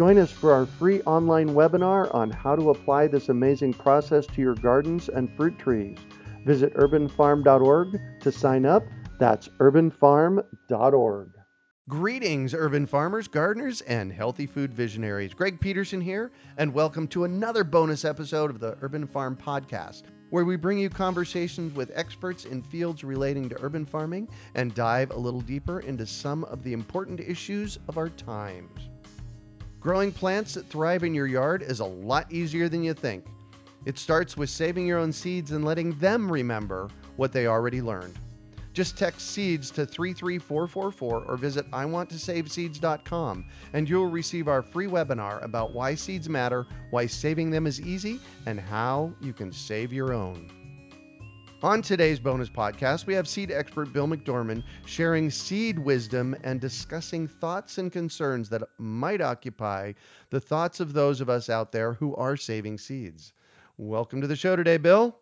Join us for our free online webinar on how to apply this amazing process to your gardens and fruit trees. Visit urbanfarm.org to sign up. That's urbanfarm.org. Greetings, urban farmers, gardeners, and healthy food visionaries. Greg Peterson here, and welcome to another bonus episode of the Urban Farm Podcast, where we bring you conversations with experts in fields relating to urban farming and dive a little deeper into some of the important issues of our times. Growing plants that thrive in your yard is a lot easier than you think. It starts with saving your own seeds and letting them remember what they already learned. Just text seeds to 33444 or visit iwanttosaveseeds.com and you'll receive our free webinar about why seeds matter, why saving them is easy, and how you can save your own. On today's bonus podcast, we have seed expert Bill McDorman sharing seed wisdom and discussing thoughts and concerns that might occupy the thoughts of those of us out there who are saving seeds. Welcome to the show today, Bill.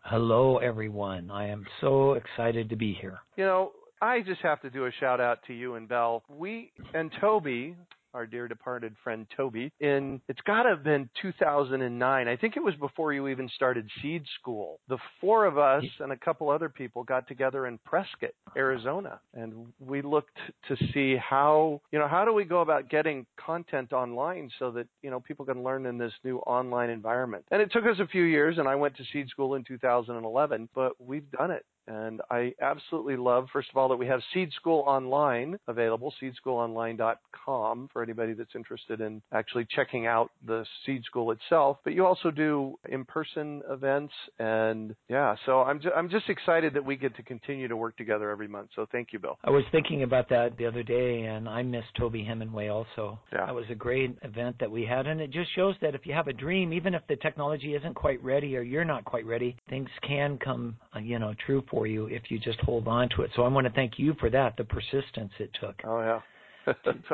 Hello, everyone. I am so excited to be here. You know, I just have to do a shout out to you and Belle. We and Toby, our dear departed friend Toby, in it's got to have been 2009. I think it was before you even started seed school. The four of us and a couple other people got together in Prescott, Arizona, and we looked to see how, you know, how do we go about getting content online so that, you know, people can learn in this new online environment. And it took us a few years and I went to seed school in 2011, but we've done it. And I absolutely love, first of all, that we have Seed School Online available, seedschoolonline.com for anybody that's interested in actually checking out the Seed School itself. But you also do in-person events, and yeah, so I'm ju- I'm just excited that we get to continue to work together every month. So thank you, Bill. I was thinking about that the other day, and I miss Toby Hemenway also. Yeah. That was a great event that we had, and it just shows that if you have a dream, even if the technology isn't quite ready or you're not quite ready, things can come, uh, you know, true for you if you just hold on to it. So I want to thank you for that, the persistence it took. Oh yeah.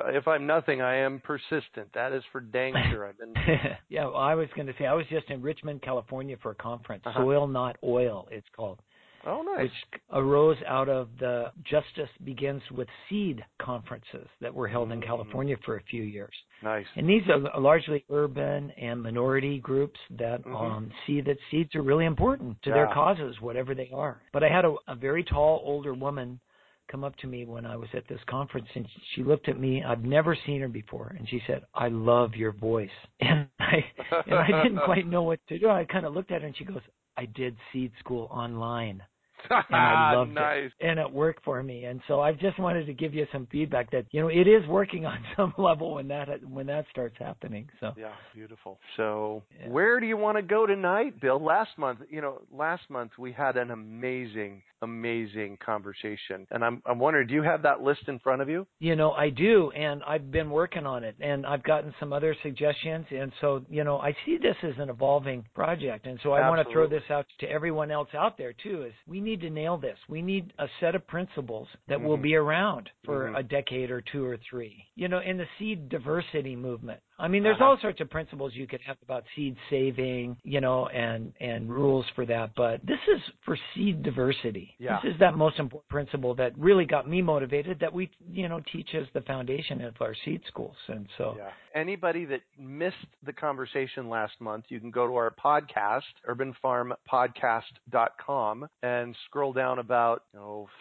if I'm nothing, I am persistent. That is for dang sure. I've been. yeah, well, I was going to say I was just in Richmond, California for a conference, Uh-huh. Soil Not Oil, it's called. Oh, nice. which arose out of the Justice Begins with Seed conferences that were held in Mm. California for a few years. Nice. And these are largely urban and minority groups that Mhm. um, see that seeds are really important to their causes, whatever they are. But I had a, a very tall older woman come up to me when I was at this conference and she looked at me. I've never seen her before, and she said, "I love your voice." And I and I didn't quite know what to do. I kind of looked at her and she goes, "I did seed school online." and I ah, loved nice. it, and it worked for me. And so I just wanted to give you some feedback that you know it is working on some level when that when that starts happening. So Yeah, beautiful. So, Yeah. where do you want to go tonight, Bill? Last month, you know, last month we had an amazing, amazing conversation, and I'm I'm wondering, do you have that list in front of you? you know I do, and I've been working on it, and I've gotten some other suggestions, and so you know I see this as an evolving project, and so I want to throw this out to everyone else out there too. Is we need to nail this. We need a set of principles that will Mhm. be around for Mhm. a decade or two or three. You know, in the seed diversity movement. I mean, there's Uh-huh. all sorts of principles you could have about seed saving, you know, and and rules for that. But this is for seed diversity. Yeah. This is that most important principle that really got me motivated. That we, you know, teach as the foundation of our seed schools. And so, Yeah. Anybody that missed the conversation last month, you can go to our podcast, urbanfarmpodcast.com, and scroll down about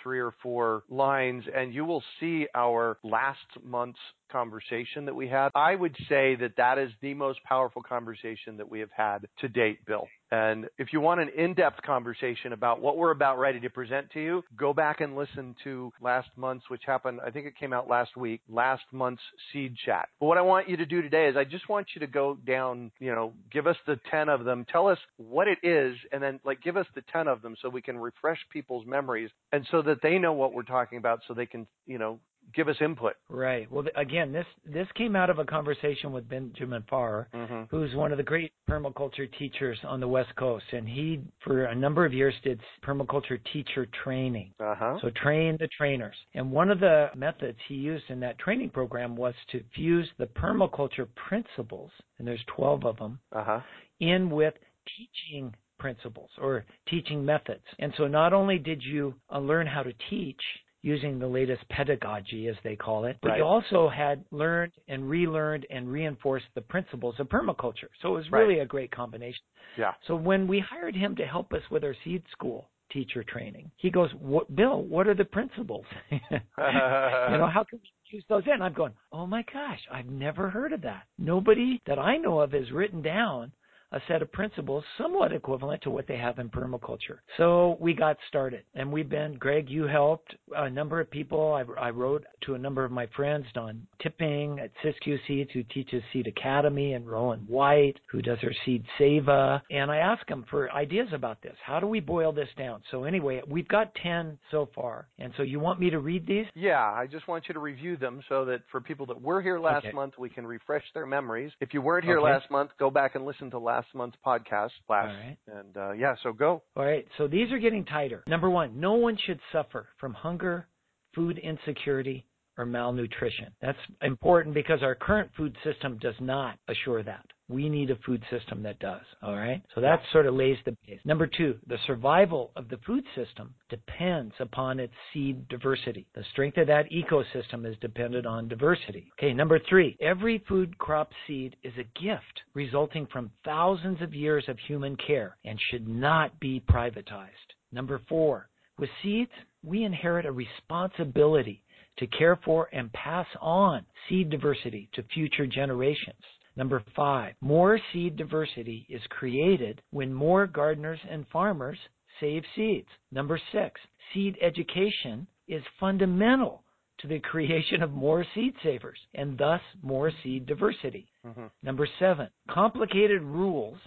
three or four lines, and you will see our last month's conversation that we had. I would say that that is the most powerful conversation that we have had to date, Bill. And if you want an in-depth conversation about what we're about ready to present to you, go back and listen to last month's, which happened, I think it came out last week, last month's seed chat. But what I want you to do today is I just want you to go down, you know, give us the 10 of them, tell us what it is, and then like give us the 10 of them so we can refresh people's memories and so that they know what we're talking about so they can, you know, give us input. Right. Well, again, this this came out of a conversation with Benjamin Fahrer, Mm-hmm. who's one of the great permaculture teachers on the West Coast, and he, for a number of years, did permaculture teacher training. Uh huh. So train the trainers. And one of the methods he used in that training program was to fuse the permaculture principles, and there's 12 of them, Uh huh. in with teaching principles or teaching methods. And so not only did you uh, learn how to teach using the latest pedagogy, as they call it, but Right. you also had learned and relearned and reinforced the principles of permaculture. So it was Right. really a great combination. Yeah. So when we hired him to help us with our seed school teacher training, he goes, what, Bill, what are the principles? you know, how can we use those in? I'm going, oh my gosh, I've never heard of that. Nobody that I know of has written down a set of principles somewhat equivalent to what they have in permaculture. So we got started and we've been, Greg, you helped a number of people. I, I wrote to a number of my friends, Don Tipping at Siskiyou Seeds, who teaches Seed Academy, and Rowen White, who does her Seed Seva. And I asked them for ideas about this. How do we boil this down? So anyway, we've got 10 so far. And so you want me to read these? Yeah, I just want you to review them so that for people that were here last Okay. month, we can refresh their memories. If you weren't here Okay. last month, go back and listen to last month's podcast. Last, right. and uh, yeah, so go. All right, so these are getting tighter. Number one, no one should suffer from hunger, food insecurity, or malnutrition. That's important because our current food system does not assure that. We need a food system that does. All right, so that sort of lays the base. Number two, the survival of the food system depends upon its seed diversity. The strength of that ecosystem is dependent on diversity. Okay, number three, every food crop seed is a gift resulting from thousands of years of human care and should not be privatized. Number four, with seeds, we inherit a responsibility to care for and pass on seed diversity to future generations. Number five, more seed diversity is created when more gardeners and farmers save seeds. Number six, seed education is fundamental to the creation of more seed savers and thus more seed diversity. hmm Number seven, complicated rules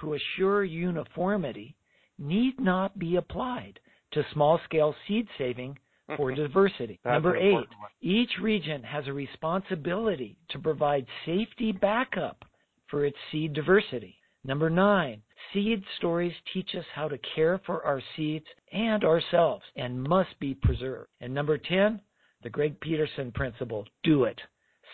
to assure uniformity need not be applied to small scale seed saving for diversity. Number eight, each region has a responsibility to provide safety backup for its seed diversity. Number nine, seed stories teach us how to care for our seeds and ourselves and must be preserved. And number 10, the Greg Peterson principle do it.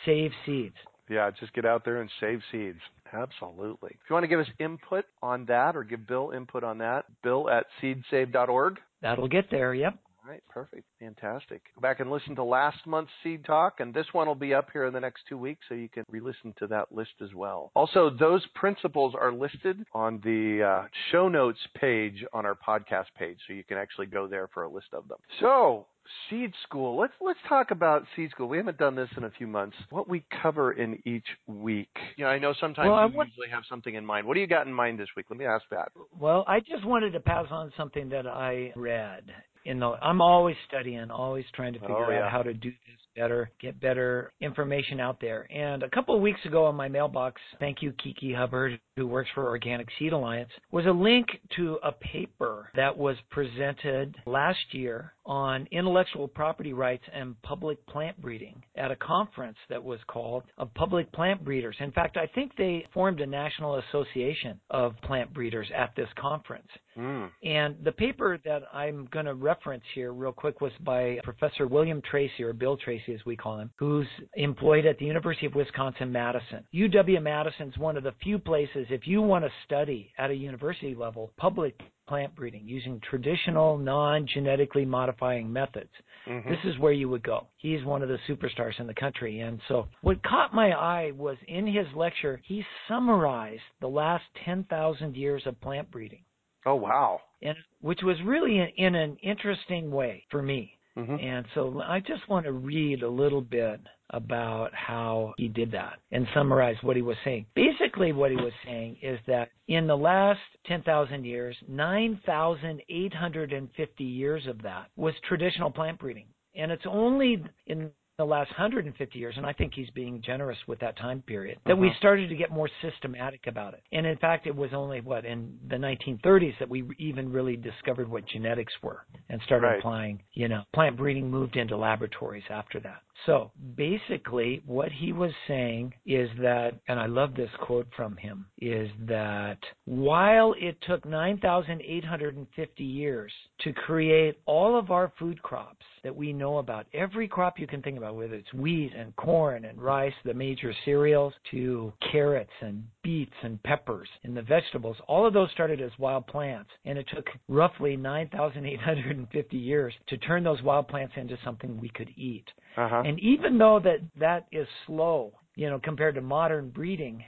Save seeds. Yeah, just get out there and save seeds. Absolutely. If you want to give us input on that or give Bill input on that, bill at seedsave.org. That'll get there, yep. All right, perfect. Fantastic. Go back and listen to last month's Seed Talk, and this one will be up here in the next two weeks, so you can re listen to that list as well. Also, those principles are listed on the uh, show notes page on our podcast page, so you can actually go there for a list of them. So, Seed School. Let's let's talk about Seed School. We haven't done this in a few months. What we cover in each week. Yeah, I know sometimes Well, you want- usually have something in mind. What do you got in mind this week? Let me ask that. Well, I just wanted to pass on something that I read. You know, I'm always studying, always trying to oh, figure Oh, yeah. out how to do this better, get better information out there. And a couple of weeks ago in my mailbox, thank you, Kiki Hubbard, who works for Organic Seed Alliance, was a link to a paper that was presented last year on intellectual property rights and public plant breeding at a conference that was called of public plant breeders. In fact, I think they formed a national association of plant breeders at this conference. Mm. And the paper that I'm going to reference here real quick was by Professor William Tracy, or Bill Tracy as we call him, who's employed at the University of Wisconsin Madison. UW Madison's one of the few places, if you want to study at a university level, public plant breeding using traditional non-genetically modifying methods. Mhm. This is where you would go. He's one of the superstars in the country. And so what caught my eye was in his lecture, he summarized the last 10,000 years of plant breeding Oh, wow. and which was really in, in an interesting way for me. hmm And so I just want to read a little bit about how he did that and summarize what he was saying. Basically, what he was saying is that in the last 10,000 years, 9,850 years of that was traditional plant breeding. And it's only in the last 150 years, and I think he's being generous with that time period, that we Uh-huh. started to get more systematic about it. And in fact, it was only what in the 1930s that we even really discovered what genetics were and started Right. applying. You know, plant breeding moved into laboratories after that. So basically, what he was saying is that, and I love this quote from him, is that while it took 9,850 years to create all of our food crops that we know about, every crop you can think about, whether it's wheat and corn and rice, the major cereals, to carrots and beets and peppers and the vegetables, all of those started as wild plants. And it took roughly 9,850 years to turn those wild plants into something we could eat. Uh-huh. And even though that that is slow, you know, compared to modern breeding,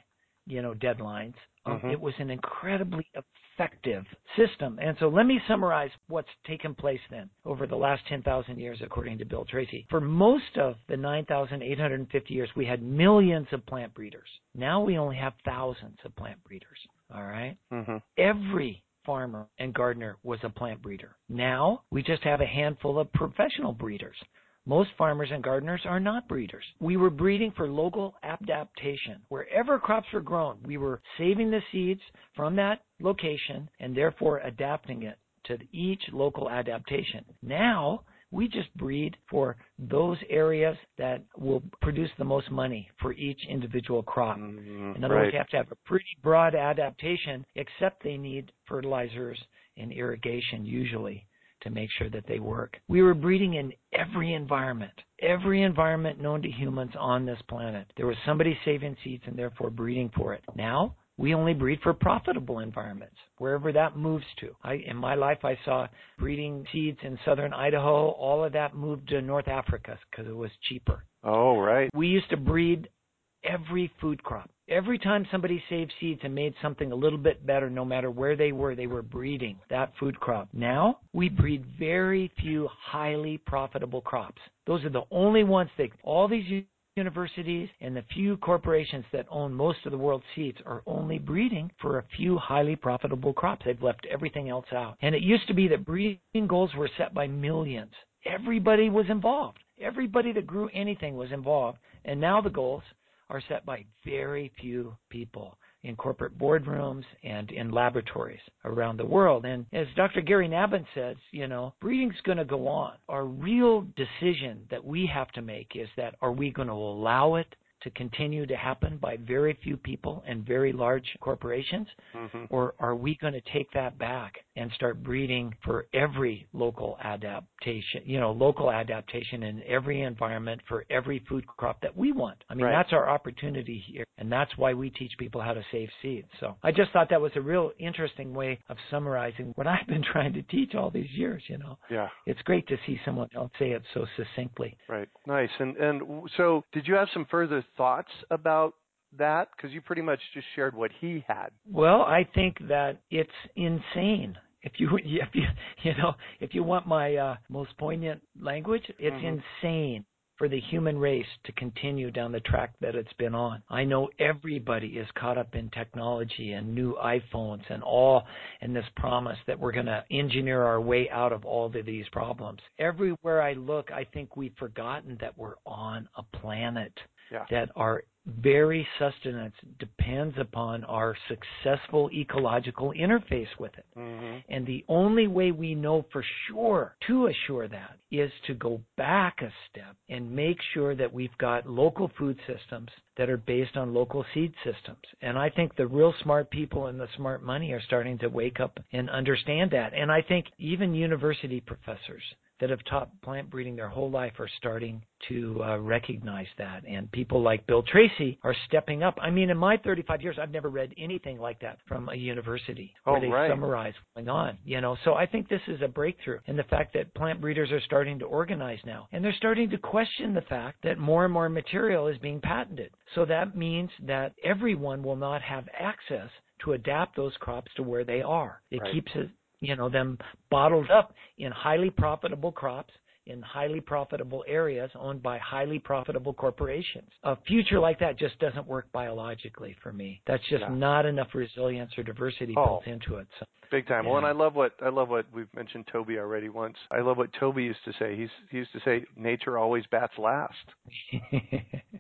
you know, deadlines, um, Mhm. it was an incredibly effective system. And so let me summarize what's taken place then over the last 10,000 years, according to Bill Tracy. For most of the 9,850 years, we had millions of plant breeders. Now we only have thousands of plant breeders. All right Mhm. every farmer and gardener was a plant breeder. Now we just have a handful of professional breeders. Most farmers and gardeners are not breeders. We were breeding for local adaptation. Wherever crops were grown, we were saving the seeds from that location and therefore adapting it to each local adaptation. Now we just breed for those areas that will produce the most money for each individual crop. Mhm. In other right. words, you have to have a pretty broad adaptation, except they need fertilizers and irrigation usually to make sure that they work. We were breeding in every environment, every environment known to humans on this planet. There was somebody saving seeds and therefore breeding for it. Now, we only breed for profitable environments, wherever that moves to. I, in my life, I saw breeding seeds in southern Idaho. All of that moved to North Africa because it was cheaper. Oh, right. We used to breed every food crop. Every time somebody saved seeds and made something a little bit better, no matter where they were, they were breeding that food crop. Now, we breed very few highly profitable crops. Those are the only ones that all these universities and the few corporations that own most of the world's seeds are only breeding for a few highly profitable crops. They've left everything else out. And it used to be that breeding goals were set by millions. Everybody was involved. Everybody that grew anything was involved. And now the goals are set by very few people in corporate boardrooms and in laboratories around the world. And as Dr. Gary Nabhan says, you know, breeding's going to go on. Our real decision that we have to make is that are we going to allow it to continue to happen by very few people and very large corporations? Mhm. Or are we going to take that back and start breeding for every local adaptation, you know, local adaptation in every environment for every food crop that we want? I mean, Right. that's our opportunity here. And that's why we teach people how to save seeds. So I just thought that was a real interesting way of summarizing what I've been trying to teach all these years, you know. Yeah. It's great to see someone else say it so succinctly. Right. Nice. And and so, did you have some further thoughts about that? Because you pretty much just shared what he had. Well, I think that it's insane. If you if you you know if you want my uh, most poignant language, it's Mhm. insane for the human race to continue down the track that it's been on. I know everybody is caught up in technology and new iPhones and all and this promise that we're going to engineer our way out of all of these problems. Everywhere I look, I think we've forgotten that we're on a planet Yeah. that our very sustenance depends upon our successful ecological interface with it. hmm And the only way we know for sure to assure that is to go back a step and make sure that we've got local food systems that are based on local seed systems. And I think the real smart people and the smart money are starting to wake up and understand that. And I think even university professors that have taught plant breeding their whole life are starting to uh, recognize that. And people like Bill Tracy are stepping up. I mean, in my 35 years, I've never read anything like that from a university Oh, where they right. summarize what's going on. You know, so I think this is a breakthrough in the fact that plant breeders are starting to organize now, and they're starting to question the fact that more and more material is being patented. So that means that everyone will not have access to adapt those crops to where they are. It Right. keeps it, you know, them bottled up in highly profitable crops in highly profitable areas owned by highly profitable corporations. A future like that just doesn't work biologically for me. That's just Yeah. not enough resilience or diversity Oh. built into it. So, Big time. Well, and I love what I love what we've mentioned Toby already once. I love what Toby used to say. He's he used to say, "Nature always bats last."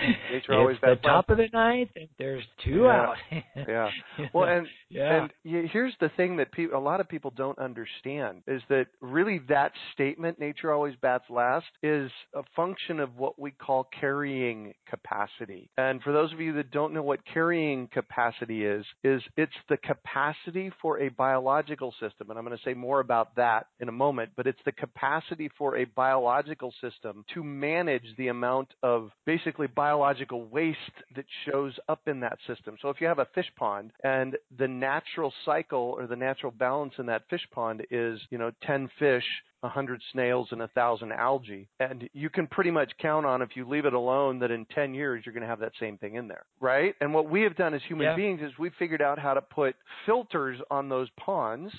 Nature always it's the top of the ninth, and there's two Yeah. out. Yeah. Well, and yeah. and here's the thing that pe- a lot of people don't understand is that really that statement, nature always bats last, is a function of what we call carrying capacity. And for those of you that don't know what carrying capacity is, is it's the capacity for a biological system. And I'm going to say more about that in a moment, but it's the capacity for a biological system to manage the amount of basically biological waste that shows up in that system. So if you have a fish pond and the natural cycle or the natural balance in that fish pond is, you know, 10 fish, 100 snails and 1,000 algae. And you can pretty much count on if you leave it alone that in 10 years you're going to have that same thing in there, right? And what we have done as human Yeah. beings is we've figured out how to put filters on those ponds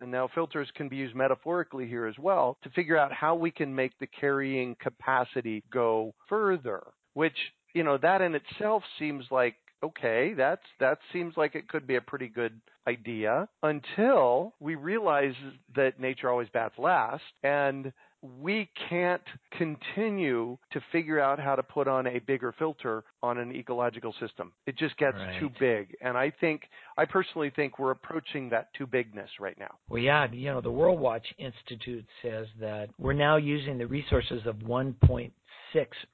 and now filters can be used metaphorically here as well to figure out how we can make the carrying capacity go further, which, you know, that in itself seems like okay, that's that seems like it could be a pretty good idea until we realize that nature always bats last and we can't continue to figure out how to put on a bigger filter on an ecological system. It just gets too big. And I think, I personally think we're approaching that too bigness right now. Well, yeah, you know, the World Watch Institute says that we're now using the resources of 1.6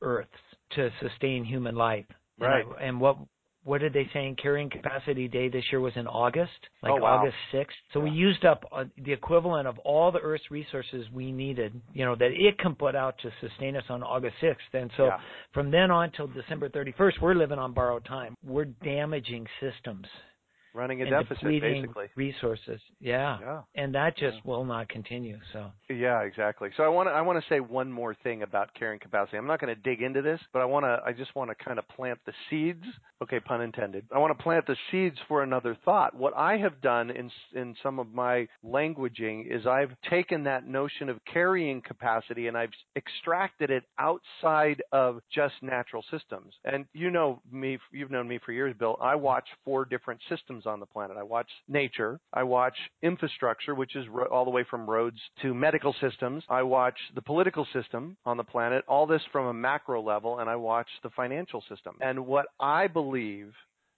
Earths to sustain human life. And I- Right. And, what what did they say in carrying capacity day this year was in August, like Oh, wow. August 6th. So we used up uh, the equivalent of all the Earth's resources we needed, you know, that it can put out to sustain us on August 6th. And so Yeah. from then on till December 31st, we're living on borrowed time. We're damaging systems Running a and deficit, basically. resources. Yeah. Yeah. And that just will not continue. So Yeah, exactly. So I want to I want to say one more thing about carrying capacity. I'm not going to dig into this, but I want to I just want to kind of plant the seeds. Okay, pun intended. I want to plant the seeds for another thought. What I have done in in some of my languaging is I've taken that notion of carrying capacity and I've extracted it outside of just natural systems. And you know me, you've known me for years, Bill. I watch four different systems on the planet. I watch nature, I watch infrastructure, which is ro- all the way from roads to medical systems. I watch the political system on the planet, all this from a macro level, and I watch the financial system. And what I believe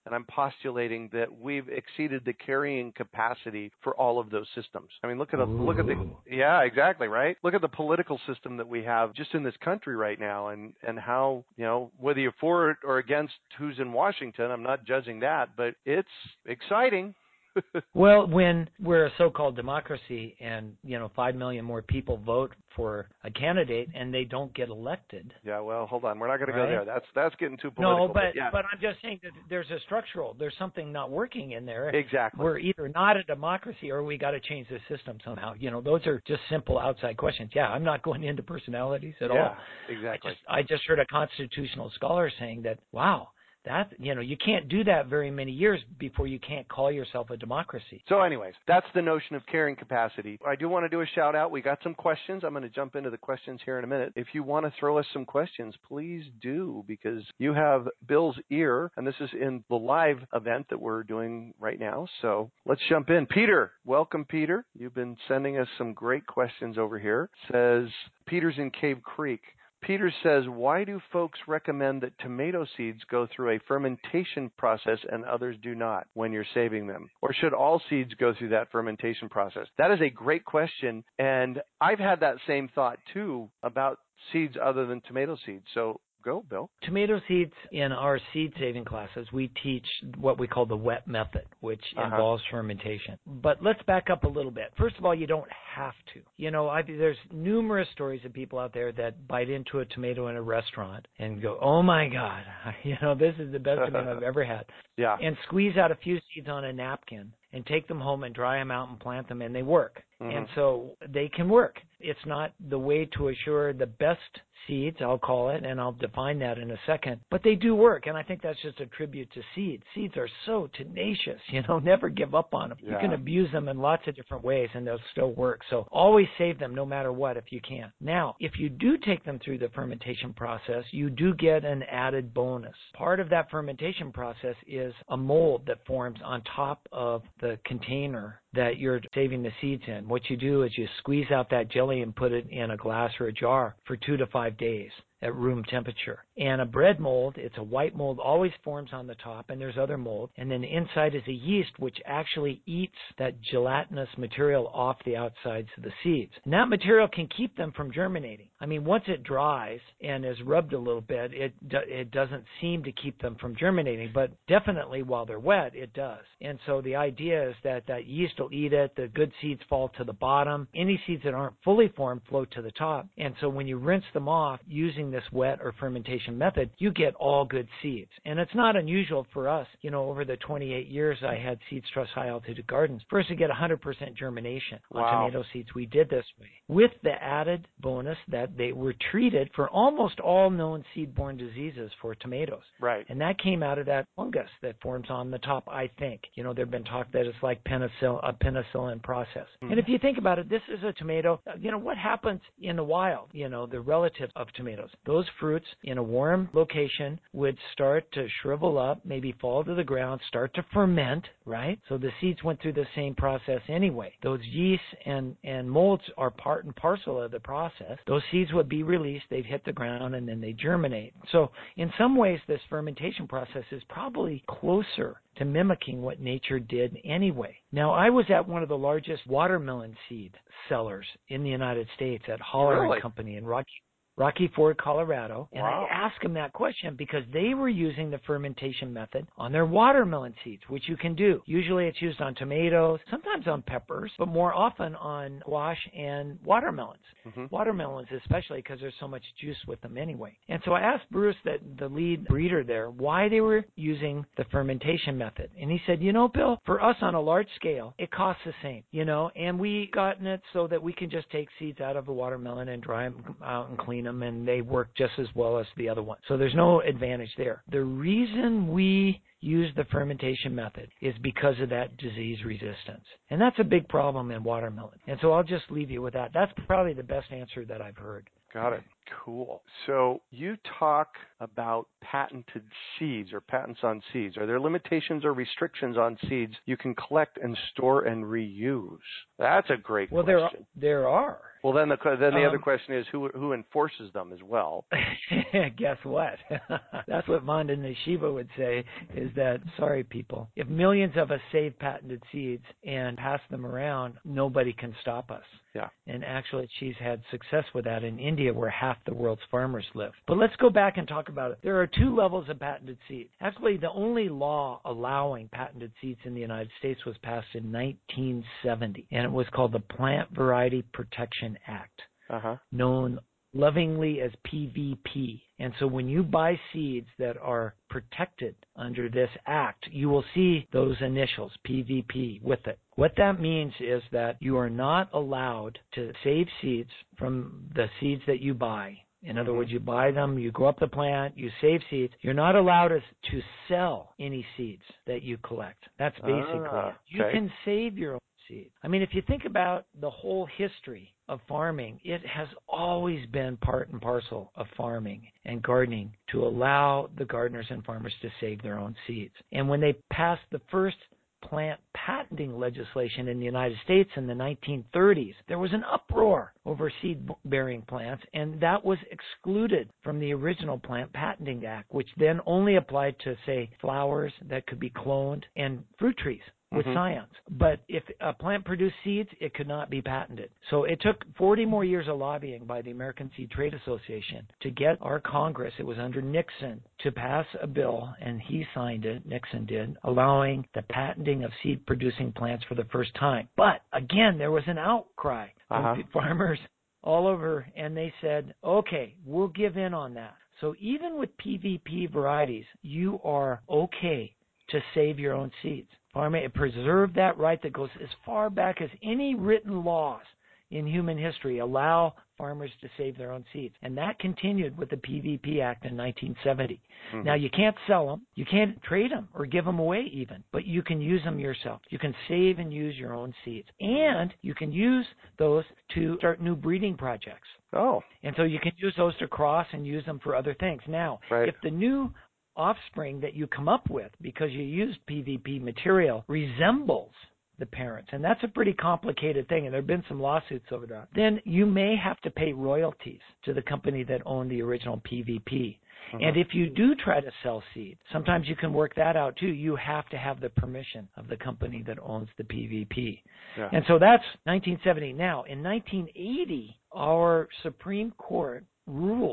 and I'm postulating that we've exceeded the carrying capacity for all of those systems. I mean, look at a, look at the yeah, exactly, right? Look at the political system that we have just in this country right now and and how, you know, whether you're for it or against who's in Washington, I'm not judging that, but it's exciting. Well, when we're a so-called democracy and, you know, 5 million more people vote for a candidate and they don't get elected. Yeah, well, hold on. We're not going to go there. That's that's getting too political. No, but yeah, but I'm just saying that there's a structural, there's something not working in there. exactly. We're either not a democracy or we got to change the system somehow. You know, those are just simple outside questions. Yeah, I'm not going into personalities at yeah, all. exactly. I just I just heard a constitutional scholar saying that, wow, that you know, you can't do that very many years before you can't call yourself a democracy. So, anyways, that's the notion of carrying capacity. I do want to do a shout out. We got some questions. I'm going to jump into the questions here in a minute. If you want to throw us some questions, please do because you have Bill's ear, and this is in the live event that we're doing right now. So let's jump in. Peter, welcome, Peter. You've been sending us some great questions over here. Says Peter's in Cave Creek. Peter says, why do folks recommend that tomato seeds go through a fermentation process and others do not when you're saving them? Or should all seeds go through that fermentation process? That is a great question. And I've had that same thought too about seeds other than tomato seeds. So go, Bill. Tomato seeds in our seed saving classes, we teach what we call the wet method, which Uh-huh. involves fermentation. But let's back up a little bit. First of all, you don't have to. You know, I, there's numerous stories of people out there that bite into a tomato in a restaurant and go, "Oh my God, you know, this is the best tomato I've ever had," Yeah. and squeeze out a few seeds on a napkin and take them home and dry them out and plant them, and they work. Mhm. And so they can work. It's not the way to assure the best seeds, I'll call it, and I'll define that in a second. But they do work, and I think that's just a tribute to seeds. Seeds are so tenacious, you know, never give up on them. You can abuse them in lots of different ways, and they'll still work. So always save them no matter what if you can. Now, if you do take them through the fermentation process, you do get an added bonus. Part of that fermentation process is a mold that forms on top of the container that you're saving the seeds in. What you do is you squeeze out that jelly and put it in a glass or a jar for two to five days. At room temperature. And a bread mold, it's a white mold, always forms on the top, and there's other mold. And then the inside is a yeast which actually eats that gelatinous material off the outsides of the seeds. And that material can keep them from germinating. I mean, once it dries and is rubbed a little bit, it it doesn't seem to keep them from germinating, but definitely while they're wet, it does. And so the idea is that that yeast will eat it. The good seeds fall to the bottom. Any seeds that aren't fully formed float to the top. And so when you rinse them off using this wet or fermentation method, you get all good seeds. And it's not unusual for us, you know, over the 28 years I had Seeds Trust High Altitude Gardens, for us to get 100% germination on Wow. tomato seeds. We did this way with the added bonus that they were treated for almost all known seed-borne diseases for tomatoes. Right. And that came out of that fungus that forms on the top, I think. You know, there've been talk that it's like penicillin, a penicillin process. Mhm. And if you think about it, this is a tomato. uh, You know, what happens in the wild, you know, the relative of tomatoes? Those fruits in a warm location would start to shrivel up, maybe fall to the ground, start to ferment, right? So the seeds went through the same process anyway. Those yeasts and, and molds are part and parcel of the process. Those seeds would be released, they'd hit the ground, and then they germinate. So in some ways, this fermentation process is probably closer to mimicking what nature did anyway. Now, I was at one of the largest watermelon seed sellers in the United States at Hollar Really? and Company in Rocky. Rocky Ford, Colorado, and Wow. I asked them that question because they were using the fermentation method on their watermelon seeds, which you can do. Usually it's used on tomatoes, sometimes on peppers, but more often on squash and watermelons Mhm. watermelons especially because there's so much juice with them anyway. And so I asked Bruce, that the lead breeder there, why they were using the fermentation method. And he said, you know, Bill, for us on a large scale, it costs the same, you know, and we gotten it so that we can just take seeds out of a watermelon and dry them out and clean them and they work just as well as the other one. So there's no advantage there. The reason we use the fermentation method is because of that disease resistance. And that's a big problem in watermelon. And so I'll just leave you with that. That's probably the best answer that I've heard. Got it. Cool. So you talk about patented seeds or patents on seeds. Are there limitations or restrictions on seeds you can collect and store and reuse? That's a great question. Well, there are, there are. Well, then the then the other Um, question is who who enforces them as well. Guess what? That's what Vandana Shiva would say is that, sorry, people, if millions of us save patented seeds and pass them around, nobody can stop us. Yeah. And actually, she's had success with that in India, where half the world's farmers live. But let's go back and talk about it. There are two levels of patented seeds. Actually, the only law allowing patented seeds in the United States was passed in 1970, and it was called the Plant Variety Protection Act Uh huh. known lovingly as PVP. And so when you buy seeds that are protected under this act, you will see those initials, PVP, with it. What that means is that you are not allowed to save seeds from the seeds that you buy. In other Mhm. words, you buy them, you grow up the plant, you save seeds. You're not allowed to, to sell any seeds that you collect. That's basically Ah, it. You can save your own seed. I mean, if you think about the whole history of farming, it has always been part and parcel of farming and gardening to allow the gardeners and farmers to save their own seeds. And when they passed the first plant patenting legislation in the United States in the 1930s, there was an uproar over seed bearing plants, and that was excluded from the original Plant Patenting Act, which then only applied to, say, flowers that could be cloned and fruit trees with Mhm. science. But if a plant produced seeds, it could not be patented. So it took 40 more years of lobbying by the American Seed Trade Association to get our Congress, it was under Nixon, to pass a bill, and he signed it, Nixon did, allowing the patenting of seed producing plants for the first time. But again, there was an outcry from Uh-huh. p- farmers all over, and they said, okay, we'll give in on that. So even with PVP varieties, you are okay to save your own seeds. Farming it preserved that right that goes as far back as any written laws in human history allow farmers to save their own seeds. And that continued with the PVP Act in 1970. Mhm. Now you can't sell them, you can't trade them or give them away even, but you can use them yourself. You can save and use your own seeds. And you can use those to start new breeding projects. Oh, And so you can use those to cross and use them for other things. Now, Right. if the new offspring that you come up with because you used PVP material resembles the parents. And that's a pretty complicated thing. And there have been some lawsuits over that. Then you may have to pay royalties to the company that owned the original PVP. Mhm. And if you do try to sell seed, sometimes you can work that out too. You have to have the permission of the company that owns the PVP. Yeah. And so that's 1970. Now, in 1980, our Supreme Court ruled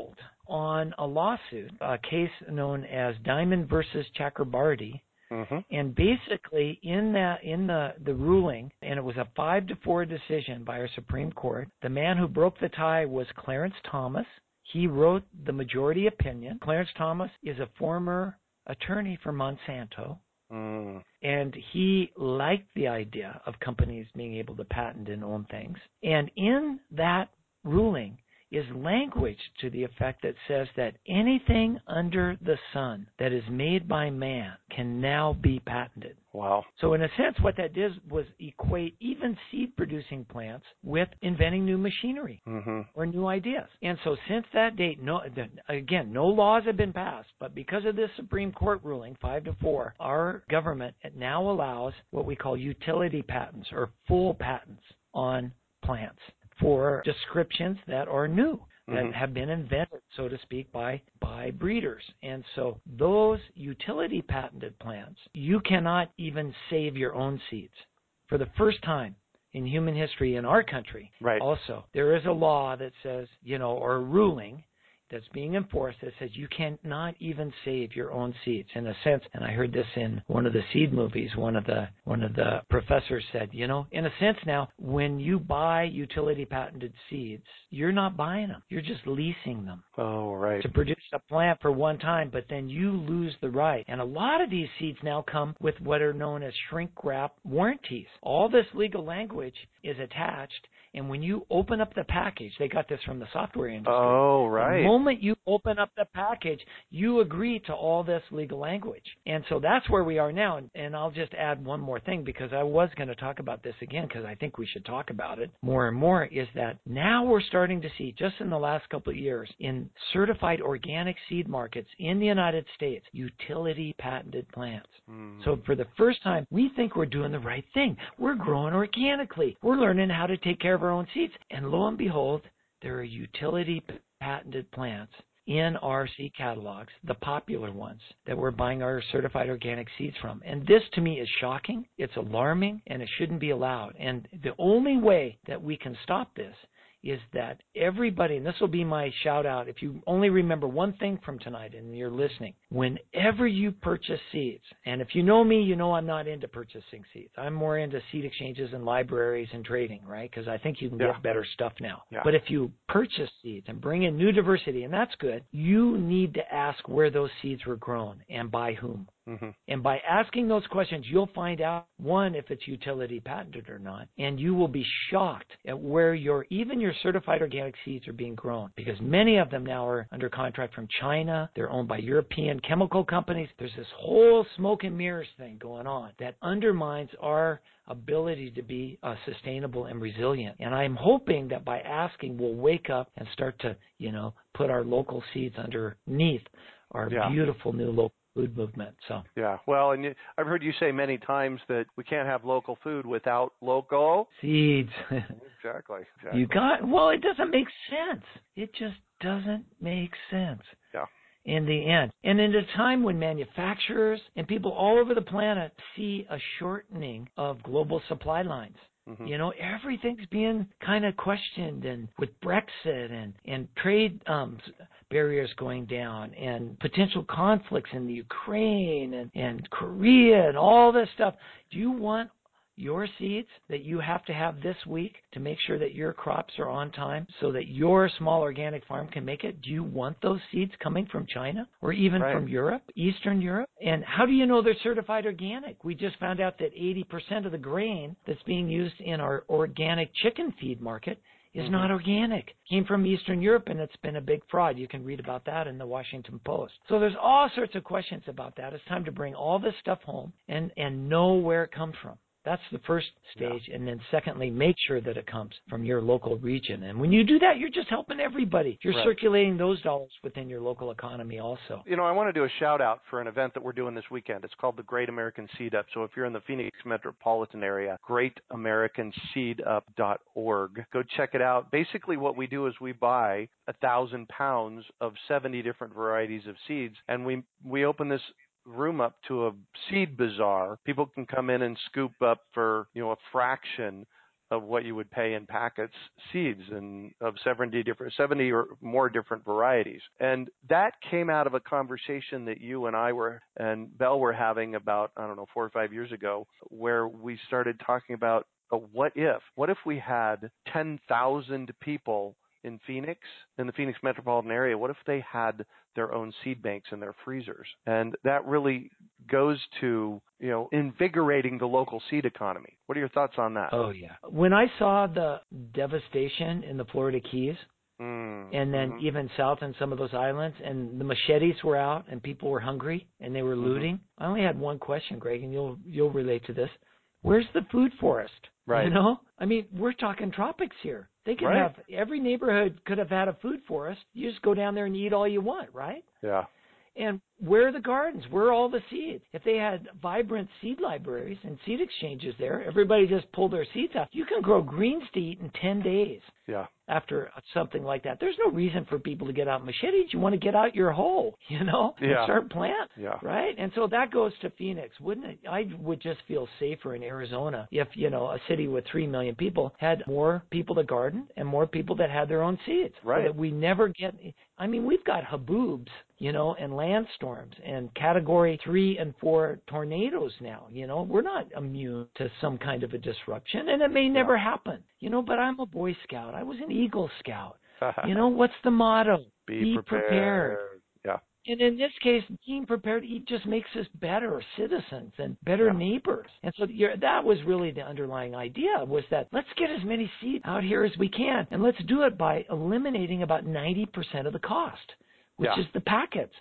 on a lawsuit, a case known as Diamond versus Chakrabarty. Mhm. And basically, in that, in the the ruling, and it was a five to four decision by our Supreme Court. The man who broke the tie was Clarence Thomas. He wrote the majority opinion. Clarence Thomas is a former attorney for Monsanto. Mm. And he liked the idea of companies being able to patent and own things. And in that ruling is language to the effect that says that anything under the sun that is made by man can now be patented. Wow. So in a sense, what that did was equate even seed producing plants with inventing new machinery Mhm. or new ideas. And so since that date, no, again, no laws have been passed, but because of this Supreme Court ruling, five to four, our government now allows what we call utility patents or full patents on plants for descriptions that are new that Mhm. have been invented, so to speak, by by breeders. And so those utility patented plants, you cannot even save your own seeds. For the first time in human history in our country, Right. also, there is a law that says, you know, or a ruling that's being enforced that says you cannot even save your own seeds in a sense and i heard this in one of the seed movies one of the one of the professors said you know in a sense now when you buy utility patented seeds you're not buying them you're just leasing them Oh, right. to produce a plant for one time, but then you lose the right. And a lot of these seeds now come with what are known as shrink wrap warranties. All this legal language is attached, and when you open up the package, they got this from the software industry. Oh, right. The moment you open up the package, you agree to all this legal language. And so that's where we are now. And, and I'll just add one more thing because I was going to talk about this again because I think we should talk about it more and more is that now we're starting to see, just in the last couple of years, in certified organic seed markets in the United States, utility patented plants. Mm. So for the first time, we think we're doing the right thing. We're growing organically. We're learning how to take care of own seeds. And lo and behold, there are utility patented plants in our seed catalogs, the popular ones that we're buying our certified organic seeds from. And this to me is shocking, it's alarming, and it shouldn't be allowed. And the only way that we can stop this is that everybody, and this will be my shout out, if you only remember one thing from tonight and you're listening, whenever you purchase seeds, and if you know me, you know I'm not into purchasing seeds. I'm more into seed exchanges and libraries and trading, right? Because I think you can Yeah. get better stuff now. Yeah. But if you purchase seeds and bring in new diversity, and that's good, you need to ask where those seeds were grown and by whom. Mhm. And by asking those questions, you'll find out one if it's utility patented or not, and you will be shocked at where your even your certified organic seeds are being grown because many of them now are under contract from China. They're owned by European chemical companies. There's this whole smoke and mirrors thing going on that undermines our ability to be uh, sustainable and resilient. And I'm hoping that by asking, we'll wake up and start to, you know, put our local seeds underneath our Yeah. beautiful new local food movement. So. Yeah. Well, and you, I've heard you say many times that we can't have local food without local. Seeds. Exactly. exactly. you got well, it doesn't make sense. It just doesn't make sense. Yeah. In the end. And in a time when manufacturers and people all over the planet see a shortening of global supply lines. Mhm. You know, everything's being kind of questioned and with Brexit and, and trade um, barriers going down and potential conflicts in the Ukraine and, and Korea and all this stuff. Do you want your seeds that you have to have this week to make sure that your crops are on time so that your small organic farm can make it? Do you want those seeds coming from China or even Right. from Europe, Eastern Europe? And how do you know they're certified organic? We just found out that 80% of the grain that's being used in our organic chicken feed market is Mhm. not organic. Came from Eastern Europe and it's been a big fraud. You can read about that in the Washington Post. So there's all sorts of questions about that. It's time to bring all this stuff home and, and know where it comes from. That's the first stage. Yeah. And then secondly, make sure that it comes from your local region. And when you do that, you're just helping everybody. You're right. circulating those dollars within your local economy also. You know, I want to do a shout out for an event that we're doing this weekend. It's called the Great American Seed Up. So if you're in the Phoenix metropolitan area, greatamericanseedup.org. Go check it out. Basically, what we do is we buy a thousand pounds of 70 different varieties of seeds, and we we open this room up to a seed bazaar. People can come in and scoop up for you know a fraction of what you would pay in packets seeds and of 70 different 70 or more different varieties and that came out of a conversation that you and I were and Belle were having about I don't know 4 or 5 years ago where we started talking about what if what if we had 10,000 people in Phoenix, in the Phoenix metropolitan area, what if they had their own seed banks in their freezers? And that really goes to, you know, invigorating the local seed economy. What are your thoughts on that? Oh, yeah. When I saw the devastation in the Florida Keys, Mm, and then mm-hmm. even south in some of those islands, and the machetes were out, and people were hungry, and they were mm-hmm. looting. Mm-hmm. I only had one question, Greg, and you'll you'll relate to this. Where's the food forest? Right. You know, I mean, we're talking tropics here. They could right. have every neighborhood could have had a food forest. You just go down there and eat all you want, right? Yeah. And where are the gardens? Where are all the seeds? If they had vibrant seed libraries and seed exchanges there, everybody just pulled their seeds out. You can grow greens to eat in 10 days. Yeah. After something like that, there's no reason for people to get out machetes. You want to get out your hole, you know, yeah. and start plant, yeah. right? And so that goes to Phoenix, wouldn't it? I would just feel safer in Arizona if you know a city with three million people had more people to garden and more people that had their own seeds, right? So that we never get. I mean, we've got haboobs, you know, and landstorms and category three and four tornadoes now. You know, we're not immune to some kind of a disruption, and it may never happen. You know, but I'm a Boy Scout. I was an Eagle Scout. you know, what's the motto? Be, Be prepared. prepared. Yeah. And in this case, being prepared it just makes us better citizens and better yeah. neighbors. And so that was really the underlying idea was that let's get as many seeds out here as we can, and let's do it by eliminating about 90% of the cost, which yeah. is the packets.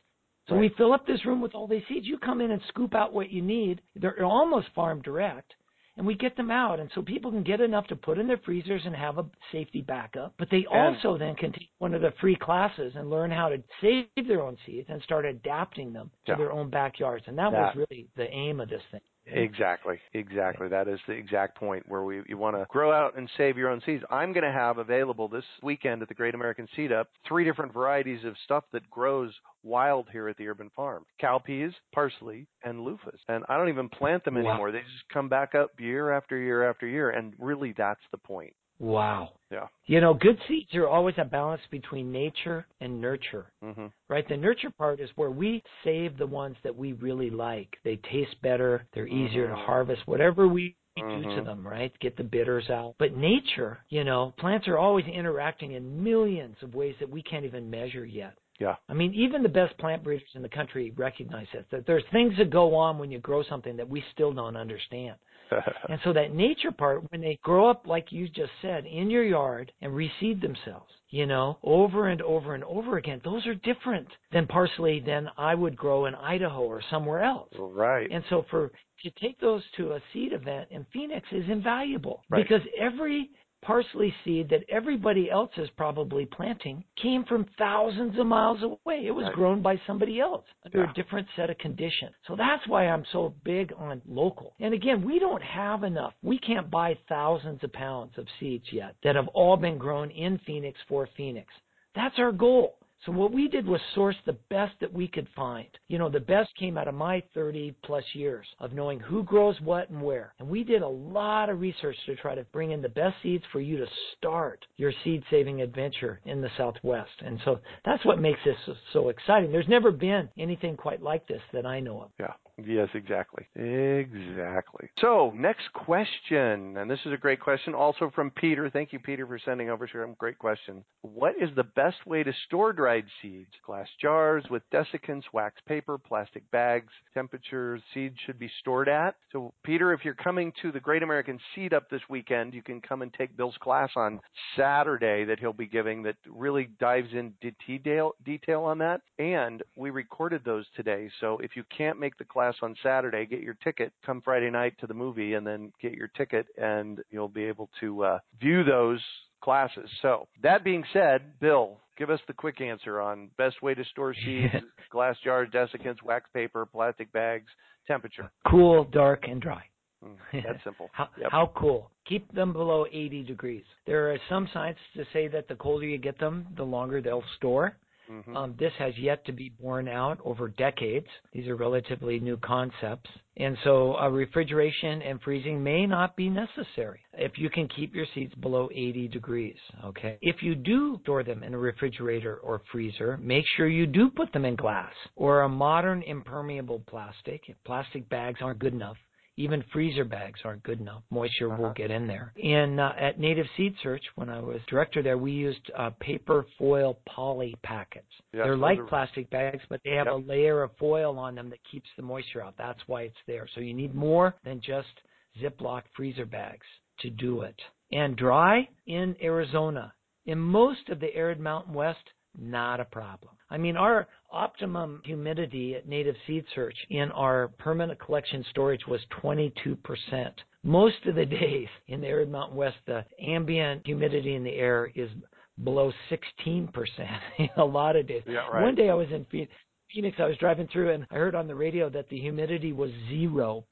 So right. we fill up this room with all these seeds. You come in and scoop out what you need. They're almost farm direct. And we get them out, and so people can get enough to put in their freezers and have a safety backup. But they and, also then can take one of the free classes and learn how to save their own seeds and start adapting them to yeah. their own backyards. And that, that was really the aim of this thing. Exactly, exactly. That is the exact point where we you want to grow out and save your own seeds. I'm going to have available this weekend at the Great American Seed Up three different varieties of stuff that grows wild here at the urban farm: cowpeas, parsley, and loofahs. And I don't even plant them anymore. Wow. They just come back up year after year after year. And really, that's the point. Wow. Yeah. You know, good seeds are always a balance between nature and nurture. Mm-hmm. Right? The nurture part is where we save the ones that we really like. They taste better, they're easier mm-hmm. to harvest, whatever we mm-hmm. do to them, right? Get the bitters out. But nature, you know, plants are always interacting in millions of ways that we can't even measure yet. Yeah. I mean, even the best plant breeders in the country recognize this, that there's things that go on when you grow something that we still don't understand. and so that nature part, when they grow up, like you just said, in your yard and reseed themselves, you know, over and over and over again, those are different than parsley than I would grow in Idaho or somewhere else. Right. And so for to take those to a seed event in Phoenix is invaluable right. because every parsley seed that everybody else is probably planting came from thousands of miles away. It was right. grown by somebody else under yeah. a different set of conditions. So that's why I'm so big on local. And again, we don't have enough. We can't buy thousands of pounds of seeds yet that have all been grown in Phoenix for Phoenix. That's our goal. So what we did was source the best that we could find. You know, the best came out of my 30 plus years of knowing who grows what and where. And we did a lot of research to try to bring in the best seeds for you to start your seed saving adventure in the Southwest. And so that's what makes this so exciting. There's never been anything quite like this that I know of. Yeah. Yes, exactly. Exactly. So, next question, and this is a great question also from Peter. Thank you, Peter, for sending over some great question. What is the best way to store dried seeds? Glass jars with desiccants, wax paper, plastic bags, temperature seeds should be stored at. So, Peter, if you're coming to the Great American Seed Up this weekend, you can come and take Bill's class on Saturday that he'll be giving that really dives in detail, detail on that. And we recorded those today. So, if you can't make the class, class on Saturday, get your ticket, come Friday night to the movie, and then get your ticket, and you'll be able to uh, view those classes. So that being said, Bill, give us the quick answer on best way to store seeds, glass jars, desiccants, wax paper, plastic bags, temperature. Cool, dark, and dry. Mm, that's simple. how, Yep. how cool. Keep them below 80 degrees. There are some science to say that the colder you get them, the longer they'll store. Mhm. Um, this has yet to be borne out over decades. These are relatively new concepts. And so uh, refrigeration and freezing may not be necessary if you can keep your seeds below 80 degrees. Okay. If you do store them in a refrigerator or freezer, make sure you do put them in glass or a modern impermeable plastic. Plastic bags aren't good enough. Even freezer bags aren't good enough. Moisture Uh-huh. will get in there. And uh, at Native Seeds/SEARCH, when I was director there, we used uh, paper foil poly packets. Yeah, They're like are- plastic bags, but they have Yep. a layer of foil on them that keeps the moisture out. That's why it's there. So you need more than just Ziploc freezer bags to do it. And dry in Arizona. In most of the arid Mountain West, not a problem. I mean, our optimum humidity at Native Seeds/SEARCH in our permanent collection storage was 22%. Most of the days in the arid Mountain West, the ambient humidity in the air is below 16% a lot of days. Yeah, right. One day I was in Phoenix, Phoenix, I was driving through and I heard on the radio that the humidity was 0%.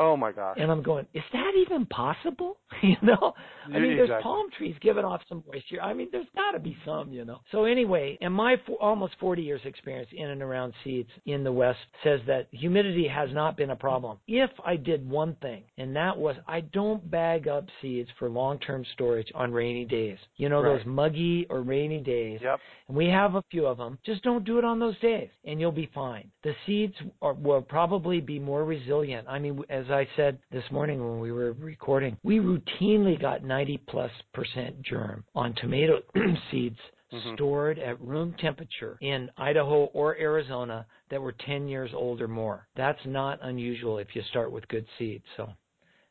Oh my gosh. And I'm going, is that even possible? you know, I mean, there's palm trees giving off some moisture. I mean, there's got to be some, you know. So anyway, and my almost 40 years experience in and around seeds in the West says that humidity has not been a problem. If I did one thing, and that was I don't bag up seeds for long-term storage on rainy days. You know, Right. those muggy or rainy days. Yep. And we have a few of them. Just don't do it on those days, and you'll be fine. The seeds are, will probably be more resilient. I mean, as I said this morning when we were recording, we routinely got 90 plus percent germ on tomato seeds Mhm. stored at room temperature in Idaho or Arizona that were 10 years old or more. That's not unusual if you start with good seeds. So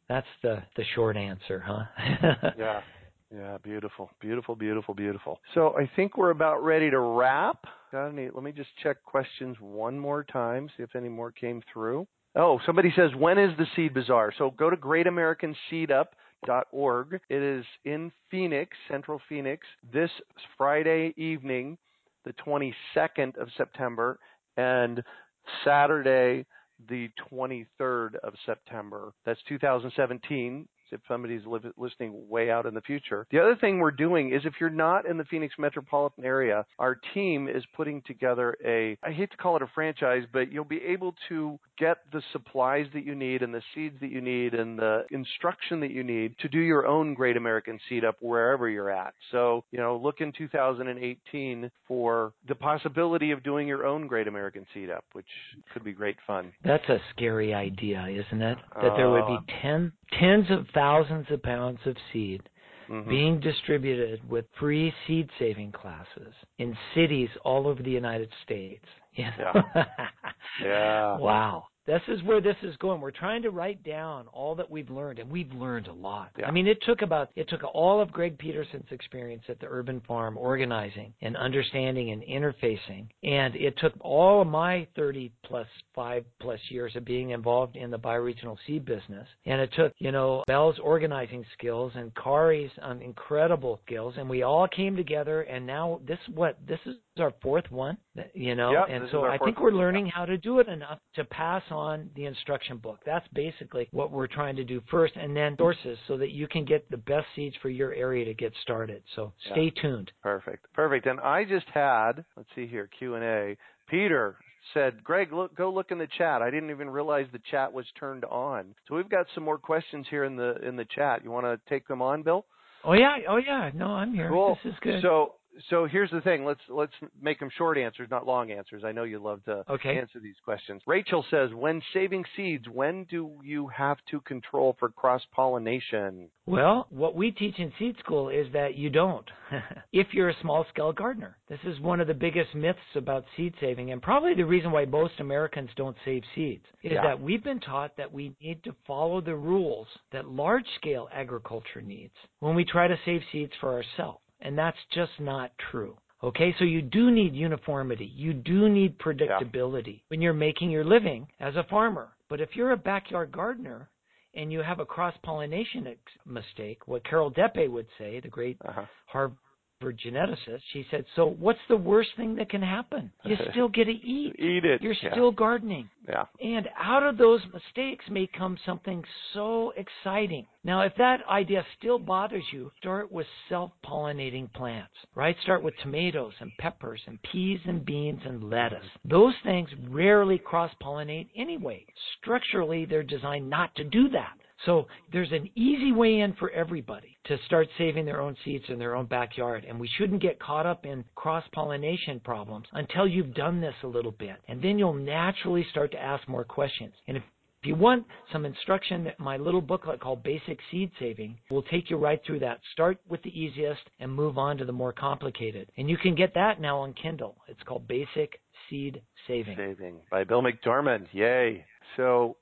that's the the short answer, huh? Yeah. Yeah, beautiful. Beautiful, beautiful, beautiful. So I think we're about ready to wrap. Got any let me just check questions one more time, see if any more came through. Oh, somebody says when is the seed bazaar? So go to greatamericanseedup.org. It is in Phoenix, Central Phoenix, this Friday evening, the 22nd of September, and Saturday, the 23rd of September. That's 2017. If somebody's li- listening way out in the future. The other thing we're doing is if you're not in the Phoenix metropolitan area, our team is putting together a, I hate to call it a franchise, but you'll be able to get the supplies that you need and the seeds that you need and the instruction that you need to do your own Great American Seed Up wherever you're at. So, you know, look in 2018 for the possibility of doing your own Great American Seed Up, which could be great fun. That's a scary idea, isn't it? That there would Uh, be ten, tens of thousands of pounds of seed Mhm. being distributed with free seed saving classes in cities all over the United States. You know? Yeah. Wow. This is where this is going. We're trying to write down all that we've learned, and we've learned a lot. Yeah. I mean, it took about it took all of Greg Peterson's experience at the urban farm, organizing and understanding and interfacing, and it took all of my 30 plus five plus years of being involved in the bioregional seed business, and it took you know Belle's organizing skills and Kari's um, incredible skills, and we all came together, and now this what this is our fourth one, you know, Yep, and so I think we're learning how to do it enough to pass on the instruction book. That's basically what we're trying to do first, and then sources so that you can get the best seeds for your area to get started. So stay tuned. Perfect. Perfect. And I just had, let's see here, Q&A. Peter said, "Greg, look go look in the chat. I didn't even realize the chat was turned on." So we've got some more questions here in the in the chat. You want to take them on, Bill? Oh yeah, oh yeah. No, I'm here. Cool. This is good. So so here's the thing. Let's let's make them short answers, not long answers. I know you love to Okay. answer these questions. Rachel says, "When saving seeds, when do you have to control for cross pollination?" Well, what we teach in seed school is that you don't. if you're a small scale gardener, this is one of the biggest myths about seed saving, and probably the reason why most Americans don't save seeds is Yeah. that we've been taught that we need to follow the rules that large scale agriculture needs when we try to save seeds for ourselves. And that's just not true. Okay, so you do need uniformity. You do need predictability when you're making your living as a farmer. But if you're a backyard gardener and you have a cross pollination ex- mistake, what Carol Deppe would say, the great Uh-huh. Harvard geneticist, she said, So what's the worst thing that can happen? You still get to eat. Eat it. You're Yeah. still gardening. Yeah. And out of those mistakes may come something so exciting. Now, if that idea still bothers you, start with self pollinating plants, right? Start with tomatoes and peppers and peas and beans and lettuce. Those things rarely cross pollinate anyway. Structurally, they're designed not to do that. So there's an easy way in for everybody to start saving their own seeds in their own backyard. And we shouldn't get caught up in cross pollination problems until you've done this a little bit. And then you'll naturally start to ask more questions. And if if you want some instruction, my little booklet called Basic Seed Saving will take you right through that. Start with the easiest and move on to the more complicated. And you can get that now on Kindle. It's called Basic Seed Saving. Saving by Bill McDorman. Yay. So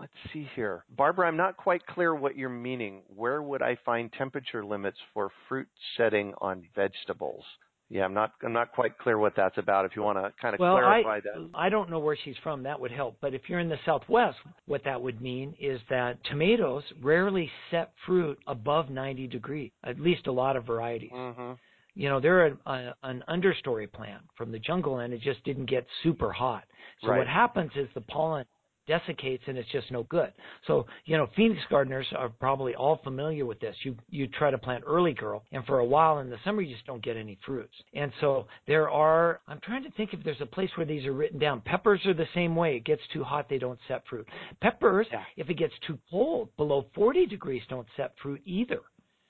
let's see here. Barbara, I'm not quite clear what you're meaning. Where would I find temperature limits for fruit setting on vegetables? Yeah, I'm not I'm not quite clear what that's about. If you want to kind of Well, clarify I, that. I don't know where she's from. That would help. But if you're in the Southwest, what that would mean is that tomatoes rarely set fruit above 90 degrees, at least a lot of varieties. hmm you know they're a, a, an understory plant from the jungle and it just didn't get super hot so Right. what happens is the pollen desiccates and it's just no good. So you know phoenix gardeners are probably all familiar with this. You you try to plant early girl and for a while in the summer you just don't get any fruits. And so there are i'm trying to think if there's a place where these are written down. Peppers are the same way. It gets too hot they don't set fruit. Peppers Yeah. if it gets too cold below 40 degrees don't set fruit either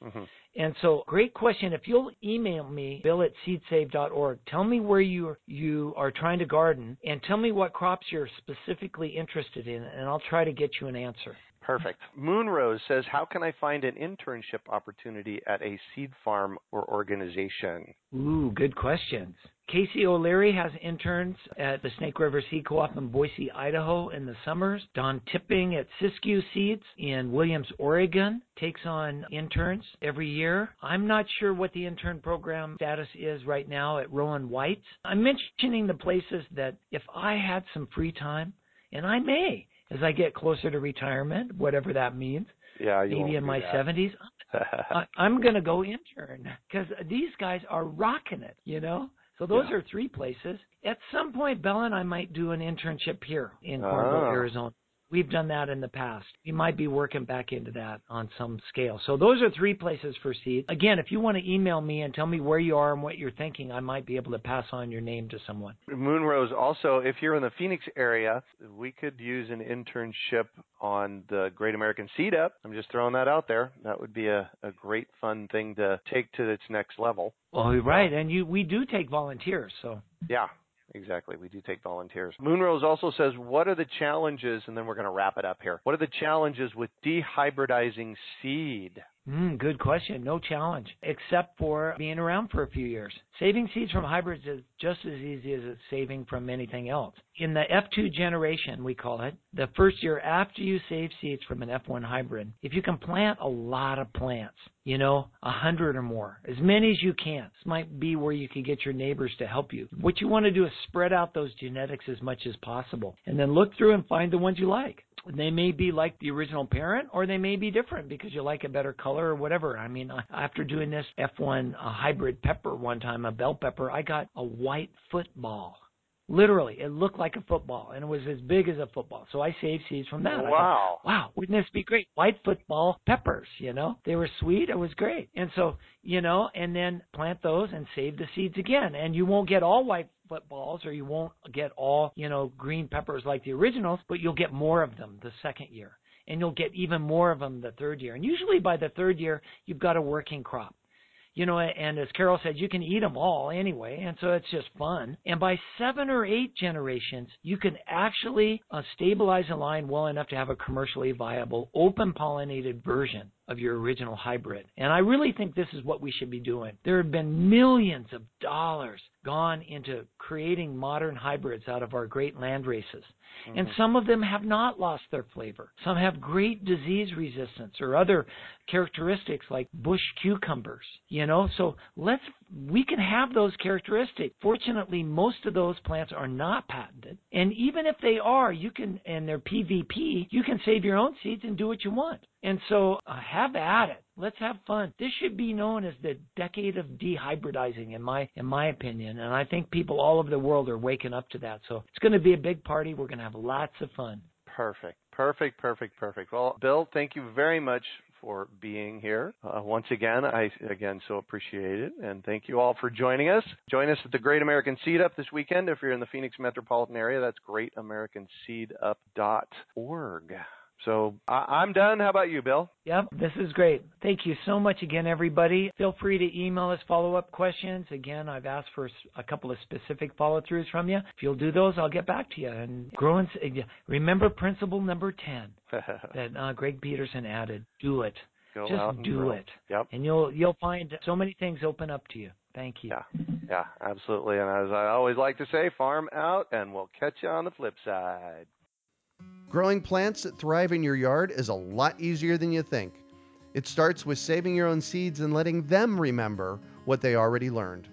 hmm and so, great question. If you'll email me, bill at seedsave.org, tell me where you you are trying to garden and tell me what crops you're specifically interested in, and I'll try to get you an answer. Perfect. Moonrose says, "How can I find an internship opportunity at a seed farm or organization?" Ooh, good questions. Casey O'Leary has interns at the Snake River Seed Co-op in Boise, Idaho in the summers. Don Tipping at Siskiyou Seeds in Williams, Oregon takes on interns every year. I'm not sure what the intern program status is right now at Rowen White's. I'm mentioning the places that if I had some free time, and I may as I get closer to retirement, whatever that means, Yeah, you maybe in my that. 70s, I, I'm going to go intern because these guys are rocking it, you know? So those Yeah. are three places. At some point, Bella and I might do an internship here in Cornville, Ah. Arizona. We've done that in the past. We might be working back into that on some scale. So those are three places for seeds. Again, if you want to email me and tell me where you are and what you're thinking, I might be able to pass on your name to someone. Moonrose, also, if you're in the Phoenix area, we could use an internship on the Great American Seed Up. I'm just throwing that out there. That would be a, a great fun thing to take to its next level. Oh, right. And you, we do take volunteers. So Yeah, exactly. We do take volunteers. Moonrose also says, What are the challenges? And then we're going to wrap it up here. What are the challenges with dehybridizing seed? Mm, good question. No challenge, except for being around for a few years. Saving seeds from hybrids is just as easy as it's saving from anything else. In the F2 generation, we call it, the first year after you save seeds from an F1 hybrid, if you can plant a lot of plants, you know, a hundred or more, as many as you can. This might be where you could get your neighbors to help you. What you want to do is spread out those genetics as much as possible, and then look through and find the ones you like. They may be like the original parent, or they may be different because you like a better color or whatever. I mean, after doing this F1 uh, hybrid pepper one time, a bell pepper, I got a white football. Literally, it looked like a football, and it was as big as a football. So I saved seeds from that. I thought, Wow. wow, wouldn't this be great? White football peppers, you know? They were sweet. It was great. And so, you know, and then plant those and save the seeds again. And you won't get all white footballs or you won't get all, you know, green peppers like the originals, but you'll get more of them the second year. And you'll get even more of them the third year. And usually by the third year, you've got a working crop you know, and as Carol said, you can eat them all anyway, and so it's just fun. And by seven or eight generations, you can actually uh, stabilize a line well enough to have a commercially viable, open pollinated version of your original hybrid. And I really think this is what we should be doing. There have been millions of dollars gone into creating modern hybrids out of our great land races. Mm-hmm. And some of them have not lost their flavor. Some have great disease resistance or other characteristics like bush cucumbers, you know? So let's, we can have those characteristics. Fortunately, most of those plants are not patented. And even if they are, you can, and they're PVP, you can save your own seeds and do what you want. And so uh, have at it. Let's have fun. This should be known as the decade of dehybridizing, in my in my opinion. And I think people all over the world are waking up to that. So it's going to be a big party. We're going to have lots of fun. Perfect. Perfect, perfect, perfect. Well, Bill, thank you very much for being here. Uh, once again, I again so appreciate it, and thank you all for joining us. Join us at the Great American Seed Up this weekend if you're in the Phoenix metropolitan area. That's greatamericanseedup.org. So I- am done. How about you, Bill? Yep, this is great. Thank you so much again, everybody. Feel free to email us follow up questions. Again, I've asked for a couple of specific follow throughs from you. If you'll do those, I'll get back to you. And grow and remember principle number 10 that uh, Greg Peterson added do it. Go Just do grow. it. Yep. And you'll you'll find so many things open up to you. Thank you. Yeah, yeah, absolutely. And as I always like to say, farm out, and we'll catch you on the flip side. Growing plants that thrive in your yard is a lot easier than you think. It starts with saving your own seeds and letting them remember what they already learned.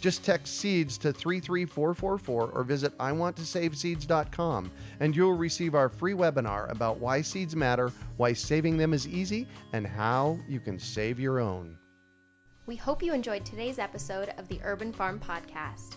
Just text seeds to 33444 or visit iwanttosaveseeds.com and you'll receive our free webinar about why seeds matter, why saving them is easy, and how you can save your own. We hope you enjoyed today's episode of the Urban Farm Podcast.